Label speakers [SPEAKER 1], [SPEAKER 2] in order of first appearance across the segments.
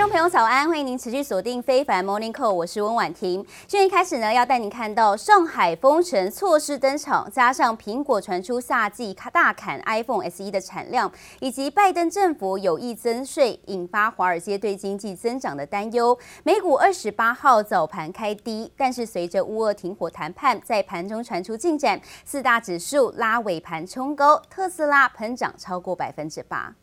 [SPEAKER 1] 观众朋友早安，欢迎您持续锁定非凡 Morning Call，我是温婉婷。现在开始呢，要带您看到上海封城措施登场，加上苹果传出夏季大砍 iPhone SE 的产量，以及拜登政府有意增税，引发华尔街对经济增长的担忧。美股二十八号早盘开低，但是随着乌俄停火谈判在盘中传出进展，四大指数拉尾盘冲高，特斯拉喷涨超过百分之八。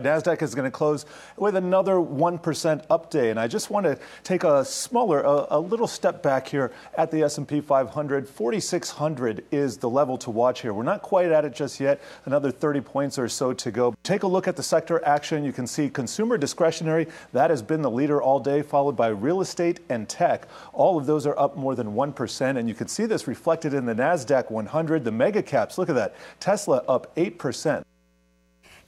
[SPEAKER 2] NASDAQ is going to close with another 1% up day. And I just want to take a smaller, a, a, little step back here at the S&P 500. 4,600 is the level to watch here. We're not quite at it just yet. Another 30 points or so to go. Take a look at the sector action. You can see consumer discretionary. That has been the leader all day, followed by real estate and tech. All of those are up more than 1%. And you can see this reflected in the NASDAQ 100, the mega caps. Look at that. Tesla up 8%.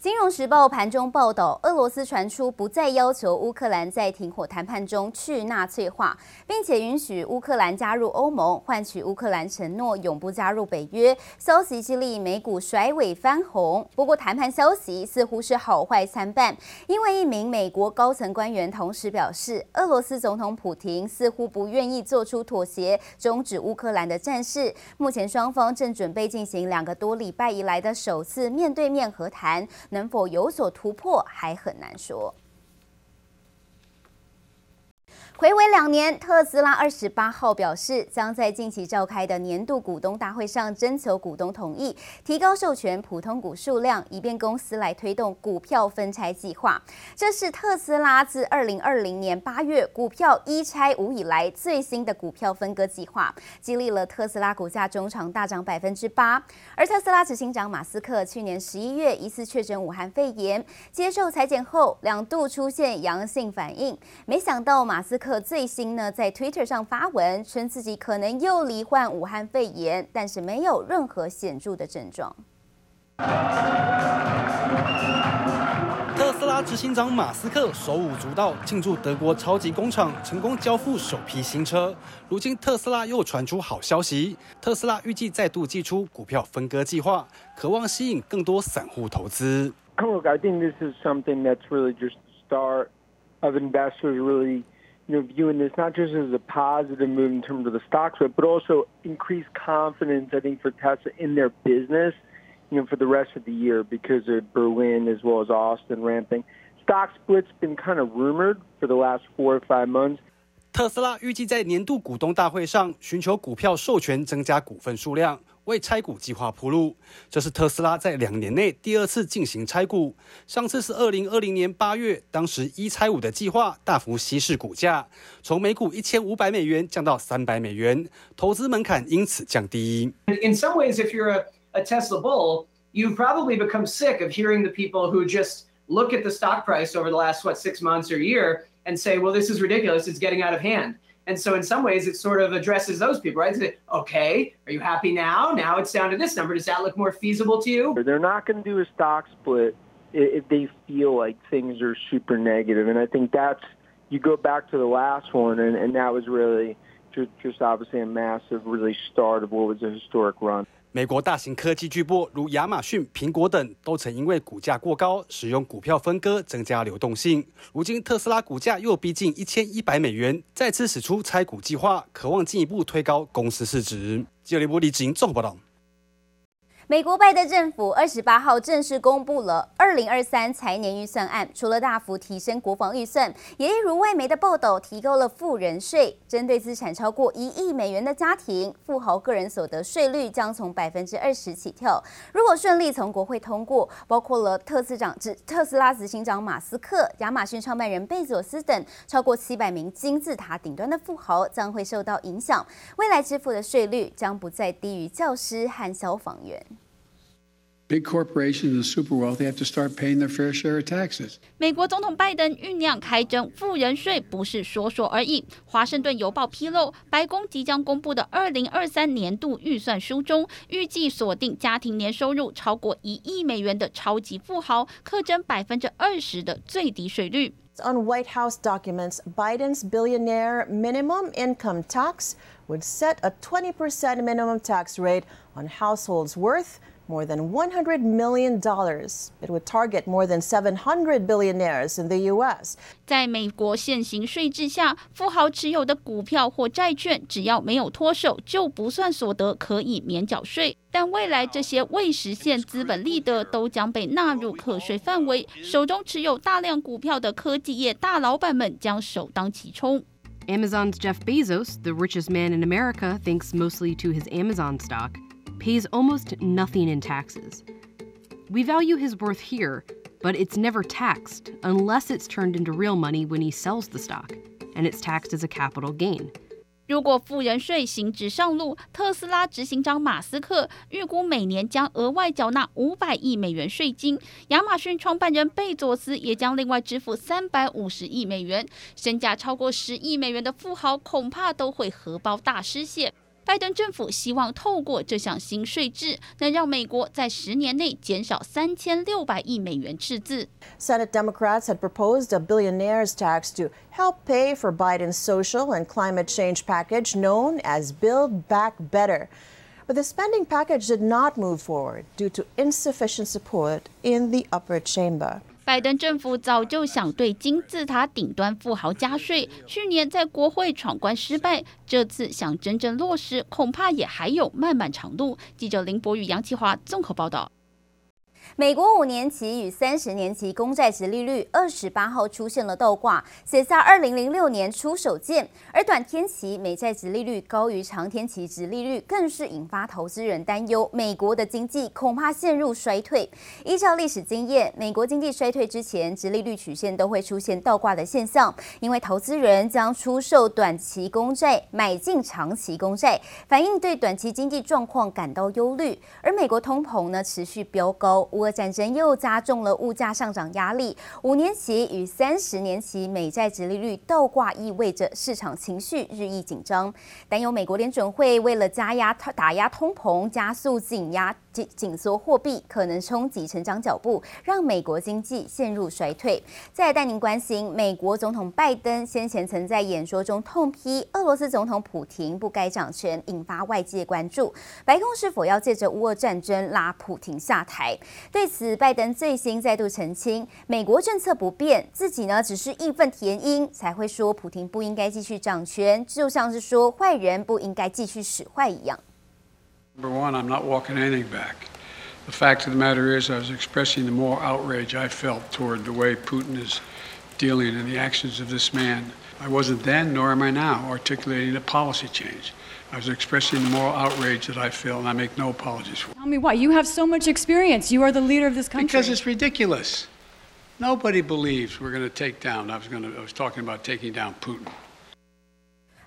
[SPEAKER 1] 金融时报盘中报道，俄罗斯传出不再要求乌克兰在停火谈判中去纳粹化，并且允许乌克兰加入欧盟，换取乌克兰承诺永不加入北约。消息激励美股甩尾翻红。不过，谈判消息似乎是好坏参半，因为一名美国高层官员同时表示，俄罗斯总统普亭似乎不愿意做出妥协，终止乌克兰的战事。目前双方正准备进行两个多礼拜以来的首次面对面和谈。能否有所突破，还很难说。睽违两年，特斯拉二十八号表示，将在近期召开的年度股东大会上征求股东同意，提高授权普通股数量，以便公司来推动股票分拆计划。这是特斯拉自二零二零年八月股票一拆五以来最新的股票分割计划，激励了特斯拉股价中场大涨百分之八。而特斯拉执行长马斯克去年十一月疑似确诊武汉肺炎，接受裁检后两度出现阳性反应，没想到马斯克。最新呢，在 Twitter 上发文称自己可能又罹患武汉肺炎，但是没有任何显著的症状。
[SPEAKER 3] 特斯拉执行长马斯克手舞足蹈庆祝德国超级工厂成功交付首批新车。如今特斯拉又传出好消息，特斯拉预计再度祭出股票分割计划，渴望吸引更多散户投资。
[SPEAKER 4] Look, I think this is something that's really just the start of investors really. You know, viewing this not just as a positive move in terms of the stock split, but also increased confidence, I think, for Tesla in their business, you know, for the rest of the year because of Berlin as well as Austin ramping. Stock split's been kind of rumored for the last four or five months.
[SPEAKER 3] 特斯拉预计在年度股东大会上寻求股票授权，增加股份数量。 为拆股计划铺路，这是特斯拉在两年内第二次进行拆股。上次是二零二零年八月，当时一拆五的计划大幅稀释股价，从每股一千五百美元降到三百美元，投资门槛因此降低。
[SPEAKER 5] In some ways, if you're a, a Tesla bull, you probably become sick of hearing the people who just look at the stock price over the last what six months or year and say, "Well, this is ridiculous. It's getting out of hand." And so in some ways, it sort of addresses those people, right? Say, okay, are you happy now? Now it's down to this number. Does that look more feasible to you?
[SPEAKER 4] They're not going to do a stock split if they feel like things are super negative. And I think that's, you go back to the last one, and, and that was really just, just obviously a massive, really start of what was a historic run.
[SPEAKER 3] 美国大型科技巨擘如亚马逊、苹果等，都曾因为股价过高，使用股票分割增加流动性。如今特斯拉股价又逼近一千一百美元，再次使出拆股计划，渴望进一步推高公司市值。记者李波李子莹综合报道。
[SPEAKER 1] 美国拜登政府二十八号正式公布了二零二三财年预算案，除了大幅提升国防预算，也一如外媒的报道，提高了富人税。针对资产超过一亿美元的家庭，富豪个人所得税率将从百分之二十起跳。如果顺利从国会通过，包括了特斯长、特斯拉执行长马斯克、亚马逊创办人贝佐斯等超过七百名金字塔顶端的富豪将会受到影响。未来支付的税率将不再低于教师和消防员。
[SPEAKER 6] Big corporations and super wealthy have to start paying their fair share of taxes.
[SPEAKER 7] 美国总统拜登酝酿开征富人税，不是说说而已。华盛顿邮报披露，白宫即将公布的二零二三年度预算书中，预计锁定家庭年收入超过一亿美元的超级富豪，课征百分之二十的最低税率。
[SPEAKER 8] On White House documents, Biden's billionaire minimum income tax would set a 20% minimum tax rate on households worth more than $100 million. It would target more than 700 billionaires in the U.S.
[SPEAKER 7] 在美国现行税制下，富豪持有的股票或债券，只要没有脱手，就不算所得，可以免缴税。但未来这些未实现资本利得都将被纳入课税范围，手中持有大量股票的科技业大老板们将首当其冲。
[SPEAKER 9] Amazon's Jeff Bezos, the richest man in America, thanks mostly to his Amazon stock, pays almost nothing in taxes. We value his worth here, but it's never taxed unless it's turned into real money when he sells the stock, and it's taxed as a capital gain.
[SPEAKER 7] 如果富人税行执上路，特斯拉执行长马斯克预估每年将额外缴纳五百亿美元税金，亚马逊创办人贝佐斯也将另外支付三百五十亿美元，身价超过十亿美元的富豪恐怕都会荷包大失血。 拜登政府希望透过这项新税制，能让美国在十年内减少三千六百亿美元赤字。
[SPEAKER 8] Senate Democrats had proposed a billionaire's tax to help pay for Biden's social and climate change package known as Build Back Better. But the spending package did not move forward due to insufficient support in the upper chamber.
[SPEAKER 7] 拜登政府早就想对金字塔顶端富豪加税，去年在国会闯关失败，这次想真正落实，恐怕也还有漫漫长路。记者林博宇、杨启华综合报道。
[SPEAKER 1] 美国五年期与三十年期公债殖利率二十八号出现了倒挂，写下二零零六年出手见。而短天期美债殖利率高于长天期殖利率，更是引发投资人担忧，美国的经济恐怕陷入衰退。依照历史经验，美国经济衰退之前，殖利率曲线都会出现倒挂的现象，因为投资人将出售短期公债，买进长期公债，反映对短期经济状况感到忧虑。而美国通膨呢，持续飙高。乌俄战争又加重了物价上涨压力，五年期与三十年期美债殖利率倒挂，意味着市场情绪日益紧张，担忧美国联准会为了加压打压通膨，加速紧压。紧紧缩货币可能冲击成长脚步，让美国经济陷入衰退。再带您关心，美国总统拜登先前曾在演说中痛批俄罗斯总统普亭不该掌权，引发外界关注。白宫是否要借着乌俄战争拉普亭下台？对此，拜登最新再度澄清，美国政策不变，自己呢只是义愤填膺，才会说普亭不应该继续掌权，就像是说坏人不应该继续使坏一样。
[SPEAKER 6] Number one, I'm not walking anything back. The fact of the matter is, I was expressing the moral outrage I felt toward the way Putin is dealing and the actions of this man. I wasn't then, nor am I now, articulating a policy change. I was expressing the moral outrage that I feel, and I make no apologies for.
[SPEAKER 10] Tell me why. You have so much experience. You are the leader of this country.
[SPEAKER 6] Because it's ridiculous. Nobody believes we're going to take down. I was going to. I was talking about taking down Putin.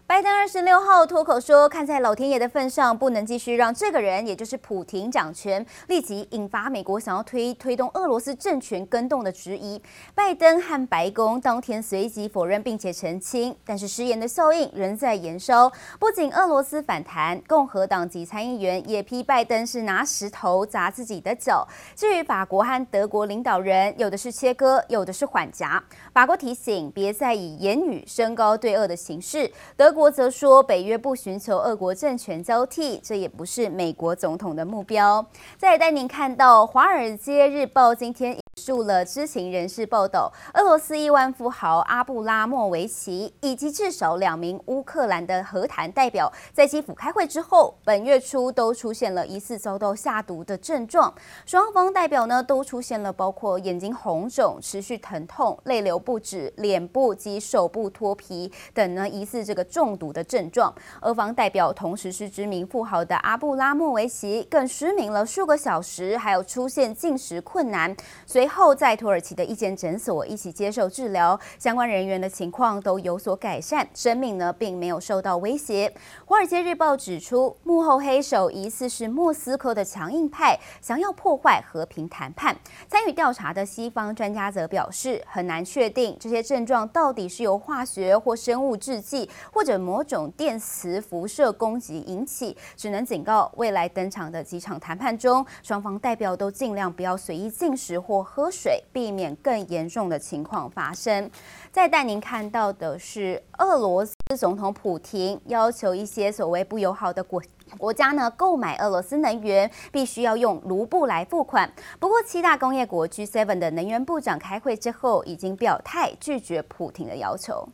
[SPEAKER 1] 拜登二十六号脱口说：“看在老天爷的份上，不能继续让这个人，也就是普廷掌权，立即引发美国想要推推动俄罗斯政权更动的质疑。”拜登和白宫当天随即否认并且澄清，但是食言的效应仍在延烧。不仅俄罗斯反弹，共和党籍参议员也批拜登是拿石头砸自己的脚。至于法国和德国领导人，有的是切割，有的是缓颊。法国提醒别再以言语升高对俄的形势，德。国则说，北约不寻求俄国政权交替，这也不是美国总统的目标。再带您看到《华尔街日报》今天。述了知情人士报道，俄罗斯亿万富豪阿布拉莫维奇以及至少两名乌克兰的和谈代表，在基辅开会之后，本月初都出现了疑似遭到下毒的症状。双方代表呢都出现了包括眼睛红肿、持续疼痛、泪流不止、脸部及手部脱皮等呢疑似这个中毒的症状。俄方代表同时是知名富豪的阿布拉莫维奇，更失明了数个小时，还有出现进食困难，所以。随后在土耳其的一间诊所一起接受治疗，相关人员的情况都有所改善，生命呢并没有受到威胁。华尔街日报指出，幕后黑手疑似是莫斯科的强硬派，想要破坏和平谈判。参与调查的西方专家则表示，很难确定这些症状到底是由化学或生物制剂或者某种电磁辐射攻击引起，只能警告未来登场的几场谈判中，双方代表都尽量不要随意进食或。喝水，避免更严重的情况发生。再带您看到的是俄罗斯。总统普廷要求一些所谓不友好的国国家呢购买俄罗斯能源，必须要用卢布来付款。不过，七大工业国 G7 的能源部长开会之后，已经表态拒绝普廷的要求。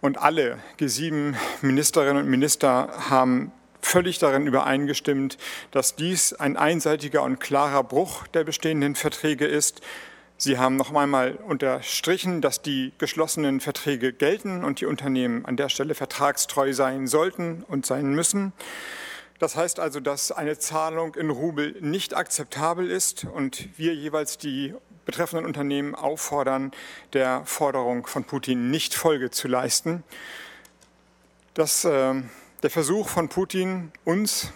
[SPEAKER 11] Und alle G7 Ministerinnen und Minister haben völlig darin übereingestimmt, dass dies ein einseitiger und klarer Bruch der bestehenden Verträge ist. Sie haben noch einmal unterstrichen, dass die geschlossenen Verträge gelten und die Unternehmen an der Stelle vertragstreu sein sollten und sein müssen. Das heißt also, dass eine Zahlung in Rubel nicht akzeptabel ist und wir jeweils die betreffenden Unternehmen auffordern, der Forderung von Putin nicht Folge zu leisten. Das, äh, der Versuch von Putin, uns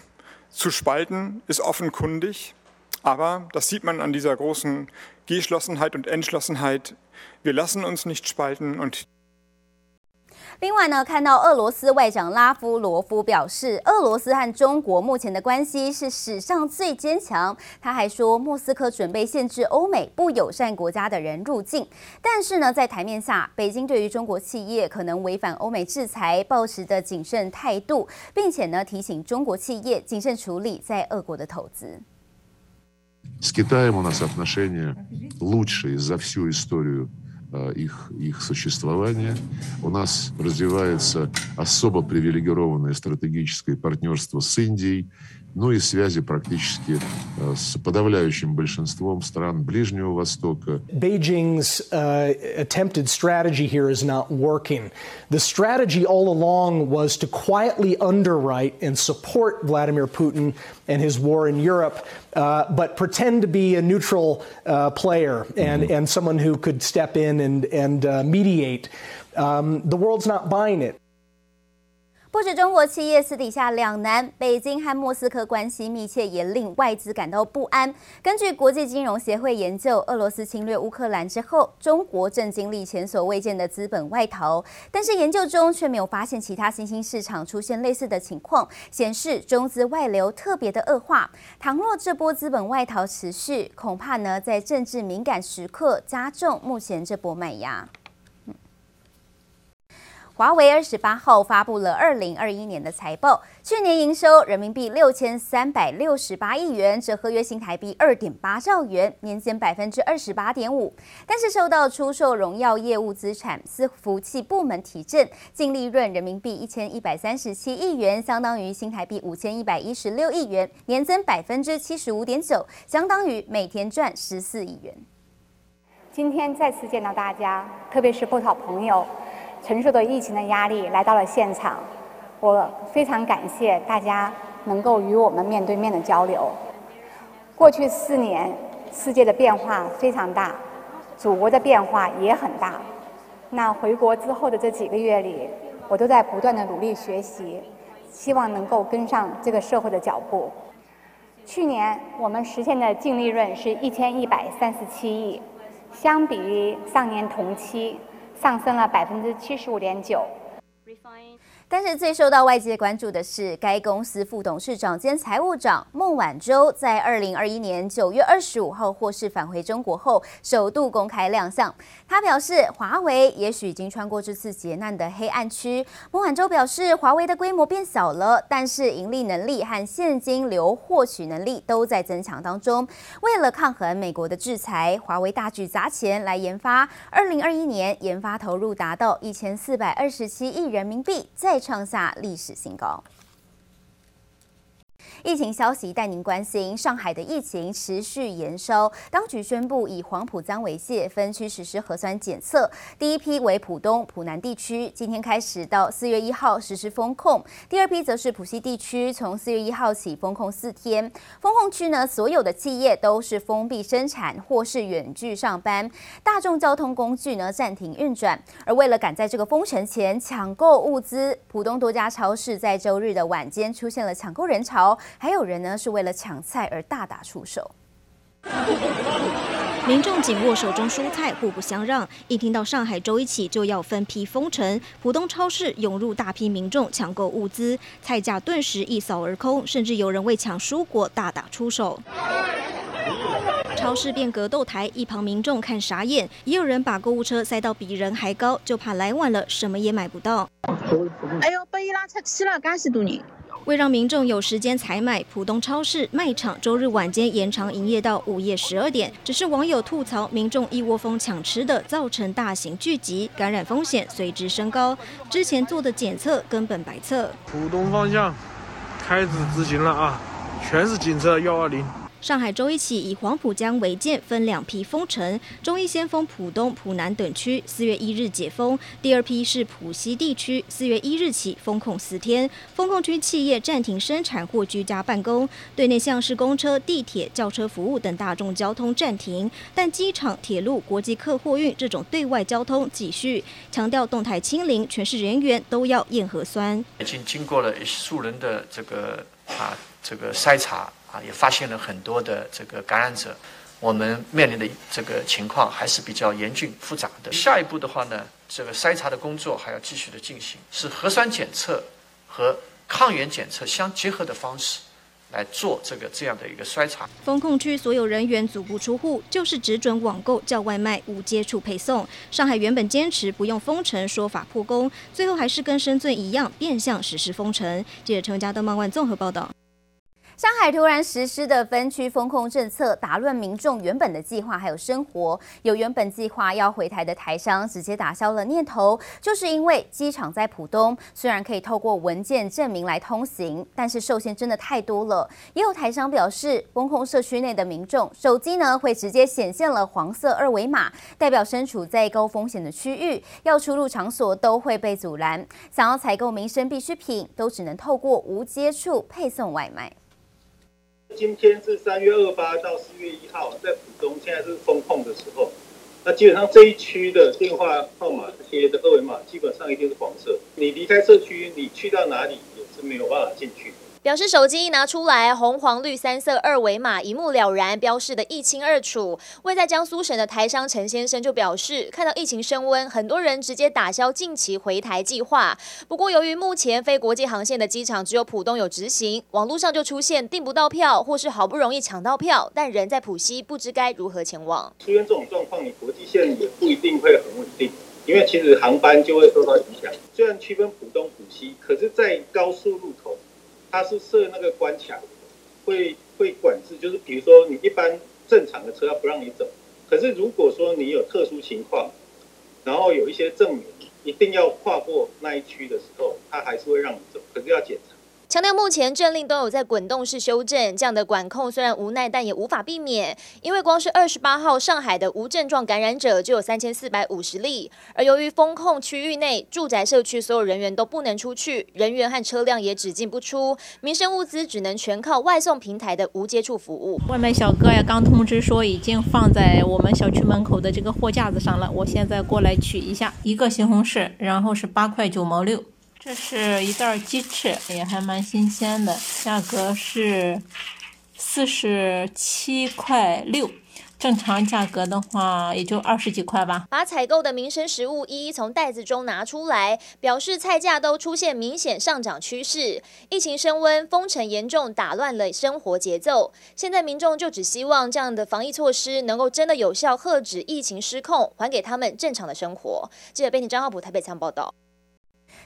[SPEAKER 11] zu spalten, ist offenkundig. Aber das sieht man an dieser großen Geschlossenheit und Entschlossenheit. Wir lassen uns nicht spalten und
[SPEAKER 1] 另外呢，看到俄罗斯外长拉夫罗夫表示，俄罗斯和中国目前的关系是史上最坚强。他还说，莫斯科准备限制欧美不友善国家的人入境。但是呢，在台面下，北京对于中国企业可能违反欧美制裁，抱持着谨慎态度，并且呢，提醒中国企业谨慎处理在俄国的投资。
[SPEAKER 12] С Китаем у нас отношения лучшие за всю историю Их, их существования. У нас развивается особо привилегированное стратегическое партнерство с Индией, ну и связи практически с подавляющим большинством стран Ближнего Востока.
[SPEAKER 13] Beijing's uh, attempted strategy here is not working. The strategy all along was to quietly underwrite and support Vladimir Putin and his war in Europe, uh, but pretend to be a neutral uh, player and, and someone who could step in and, and mediate. Um, the world's not buying it.
[SPEAKER 1] 不止中国企业私底下两难，北京和莫斯科关系密切，也令外资感到不安。根据国际金融协会研究，俄罗斯侵略乌克兰之后，中国正经历前所未见的资本外逃。但是研究中却没有发现其他新兴市场出现类似的情况，显示中资外流特别的恶化。倘若这波资本外逃持续，恐怕呢在政治敏感时刻加重目前这波卖压。华为二十八号发布了二零二一年的财报，去年营收人民币六千三百六十八亿元，折合约新台币二点八兆元，年减百分之二十八点五。但是受到出售荣耀业务资产、伺服器部门提振，净利润人民币一千一百三十七亿元，相当于新台币五千一百一十六亿元，年增百分之七十五点九，相当于每天赚十四亿元。
[SPEAKER 14] 今天再次见到大家，特别是不少朋友。承受着疫情的压力来到了现场，我非常感谢大家能够与我们面对面的交流。过去四年，世界的变化非常大，祖国的变化也很大。那回国之后的这几个月里，我都在不断的努力学习，希望能够跟上这个社会的脚步。去年我们实现的净利润是一千一百三十七亿，相比于上年同期。上升了百分之七十五点九。
[SPEAKER 1] 但是最受到外界关注的是，该公司副董事长兼财务长孟晚舟在二零二一年九月二十五号获释返回中国后，首度公开亮相。他表示，华为也许已经穿过这次劫难的黑暗区。孟晚舟表示，华为的规模变小了，但是盈利能力和现金流获取能力都在增强当中。为了抗衡美国的制裁，华为大举砸钱来研发。二零二一年研发投入达到一千四百二十七亿人民币，在创下历史新高。疫情消息带您关心，上海的疫情持续延烧，当局宣布以黄浦江为界分区实施核酸检测，第一批为浦东、浦南地区，今天开始到四月一号实施封控；第二批则是浦西地区，从四月一号起封控四天。封控区呢，所有的企业都是封闭生产或是远距上班，大众交通工具呢暂停运转。而为了赶在这个封城前抢购物资，浦东多家超市在周日的晚间出现了抢购人潮。还有人呢，是为了抢菜而大打出手。
[SPEAKER 15] 民众紧握手中蔬菜，互不相让。一听到上海周一起就要分批封城，浦东超市涌入大批民众抢购物资，菜价顿时一扫而空，甚至有人为抢蔬果大打出手。超市变格斗台，一旁民众看傻眼，也有人把购物车塞到比人还高，就怕来晚了什么也买不到。
[SPEAKER 16] 哎呦，被伊拉出去了，介许多人。
[SPEAKER 15] 为让民众有时间采买，浦东超市卖场周日晚间延长营业到午夜十二点。只是网友吐槽，民众一窝蜂抢吃的，造成大型聚集，感染风险随之升高。之前做的检测根本白测。
[SPEAKER 17] 浦东方向开始执行了啊，全是警车幺二零。
[SPEAKER 15] 上海周一起以黄浦江为界，分两批封城。周一先封浦东、浦南等区，四月一日解封；第二批是浦西地区，四月一日起封控四天。封控区企业暂停生产或居家办公，对内像是公车、地铁、轿车服务等大众交通暂停，但机场、铁路、国际客货运这种对外交通继续。强调动态清零，全市人员都要验核酸。
[SPEAKER 18] 已经经过了数人的这个啊这个筛查。啊，也发现了很多的这个感染者，我们面临的这个情况还是比较严峻复杂的。下一步的话呢，这个筛查的工作还要继续的进行，是核酸检测和抗原检测相结合的方式来做这个这样的一个筛查。
[SPEAKER 15] 封控区所有人员足不出户，就是只准网购、叫外卖、无接触配送。上海原本坚持不用封城说法破功，最后还是跟深圳一样变相实施封城。记者陈家登、孟万综合报道。
[SPEAKER 1] 上海突然实施的分区封控政策，打乱民众原本的计划还有生活。有原本计划要回台的台商，直接打消了念头，就是因为机场在浦东，虽然可以透过文件证明来通行，但是受限真的太多了。也有台商表示，封控社区内的民众手机呢会直接显现了黄色二维码，代表身处在高风险的区域，要出入场所都会被阻拦。想要采购民生必需品，都只能透过无接触配送外卖。
[SPEAKER 19] 今天是三月二八到四月一号，在浦东现在是封控的时候，那基本上这一区的电话号码这些的二维码基本上一定是黄色，你离开社区，你去到哪里也是没有办法进去。
[SPEAKER 20] 表示手机一拿出来，红黄绿三色二维码一目了然，标示得一清二楚。位在江苏省的台商陈先生就表示，看到疫情升温，很多人直接打消近期回台计划。不过，由于目前非国际航线的机场只有浦东有执行，网络上就出现订不到票，或是好不容易抢到票，但人在浦西不知该如何前往。
[SPEAKER 19] 出现这种状况，你国际线也不一定会很稳定，因为其实航班就会受到影响。虽然区分浦东、浦西，可是，在高速路口。他是设那个关卡，会会管制，就是比如说你一般正常的车不让你走，可是如果说你有特殊情况，然后有一些证明，一定要跨过那一区的时候，他还是会让你走，可是要检查。
[SPEAKER 20] 强调目前政令都有在滚动式修正，这样的管控虽然无奈，但也无法避免。因为光是二十八号上海的无症状感染者就有三千四百五十例，而由于封控区域内住宅社区所有人员都不能出去，人员和车辆也只进不出，民生物资只能全靠外送平台的无接触服务。
[SPEAKER 21] 外卖小哥呀，刚通知说已经放在我们小区门口的这个货架子上了，我现在过来取一下，一个西红柿，然后是八块九毛六。这是一袋鸡翅，也还蛮新鲜的，价格是四十七块六，正常价格的话也就二十几块吧。
[SPEAKER 20] 把采购的民生食物一一从袋子中拿出来，表示菜价都出现明显上涨趋势。疫情升温，封城严重，打乱了生活节奏。现在民众就只希望这样的防疫措施能够真的有效遏止疫情失控，还给他们正常的生活。记者编辑张浩普台北参报道。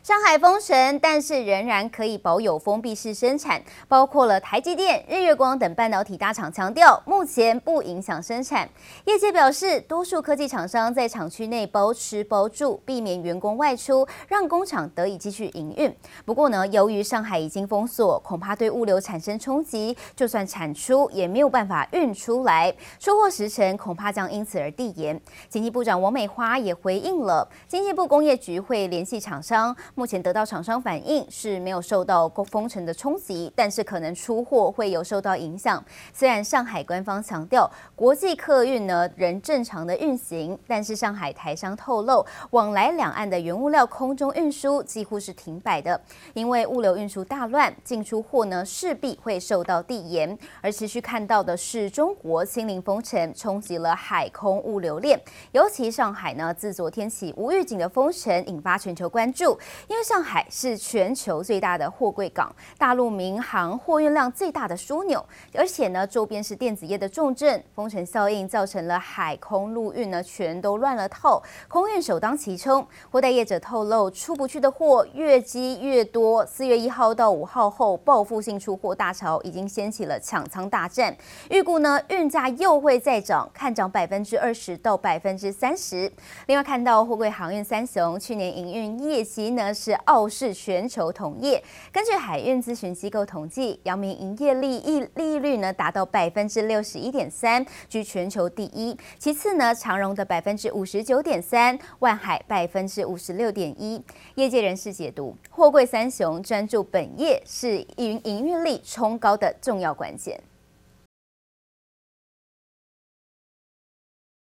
[SPEAKER 1] 上海封城，但是仍然可以保有封闭式生产，包括了台积电、日月光等半导体大厂强调，目前不影响生产。业界表示，多数科技厂商在厂区内包吃包住，避免员工外出，让工厂得以继续营运。不过呢，由于上海已经封锁，恐怕对物流产生冲击，就算产出也没有办法运出来，出货时程恐怕将因此而递延。经济部长王美花也回应了，经济部工业局会联系厂商。目前得到厂商反映是没有受到封城的冲击，但是可能出货会有受到影响。虽然上海官方强调国际客运呢仍正常的运行，但是上海台商透露，往来两岸的原物料空中运输几乎是停摆的，因为物流运输大乱，进出货呢势必会受到递延。而持续看到的是中国清零封城冲击了海空物流链，尤其上海呢自昨天起无预警的封城，引发全球关注。因为上海是全球最大的货柜港，大陆民航货运量最大的枢纽，而且呢，周边是电子业的重镇，封城效应造成了海空陆运呢全都乱了套，空运首当其冲。货代业者透露，出不去的货越积越多，四月一号到五号后报复性出货大潮已经掀起了抢仓大战，预估呢运价又会再涨，看涨百分之二十到百分之三十。另外看到货柜航运三雄去年营运业绩呢是傲视全球同业，根据海运咨询机构统计，阳明营业利益利率呢达到百分之六十一点三，居全球第一。其次呢，长荣的百分之五十九点三，万海百分之五十六点一。业界人士解读，货柜三雄专注本业是营营运力冲高的重要关键。